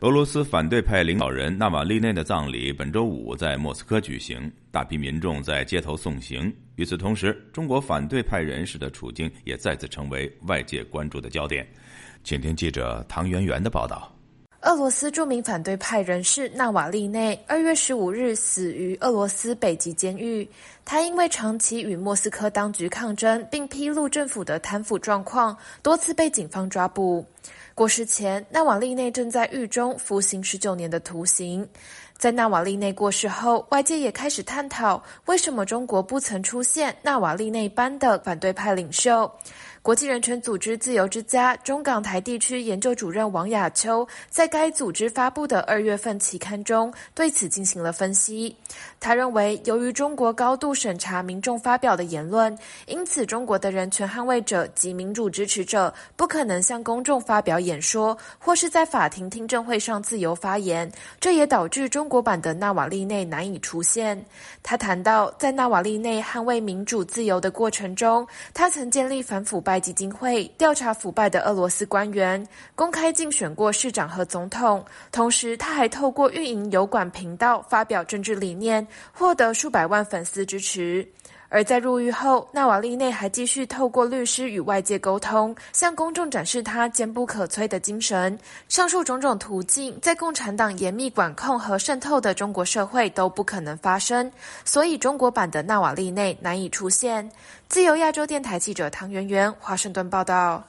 俄罗斯反对派领导人纳瓦利内的葬礼本周五在莫斯科举行，大批民众在街头送行。与此同时，中国反对派人士的处境也再次成为外界关注的焦点。请听记者唐媛媛的报道。俄罗斯著名反对派人士纳瓦利内二月十五日死于俄罗斯北极监狱。他因为长期与莫斯科当局抗争，并披露政府的贪腐状况，多次被警方抓捕。过世前，纳瓦利内正在狱中服刑十九年的徒刑。在纳瓦利内过世后，外界也开始探讨为什么中国不曾出现纳瓦利内般的反对派领袖。国际人权组织自由之家中港台地区研究主任王亚秋在该组织发布的二月份期刊中对此进行了分析。他认为，由于中国高度审查民众发表的言论，因此中国的人权捍卫者及民主支持者不可能向公众发表演说，或是在法庭听证会上自由发言。这也导致中国版的纳瓦利内难以出现。他谈到，在纳瓦利内捍卫民主自由的过程中，他曾建立反腐败。白基金会调查腐败的俄罗斯官员，公开竞选过市长和总统。同时，他还透过运营油管频道发表政治理念，获得数百万粉丝支持。而在入狱后，纳瓦利内还继续透过律师与外界沟通，向公众展示他坚不可摧的精神。上述种种途径，在共产党严密管控和渗透的中国社会都不可能发生，所以中国版的纳瓦利内难以出现。自由亚洲电台记者唐媛媛，华盛顿报道。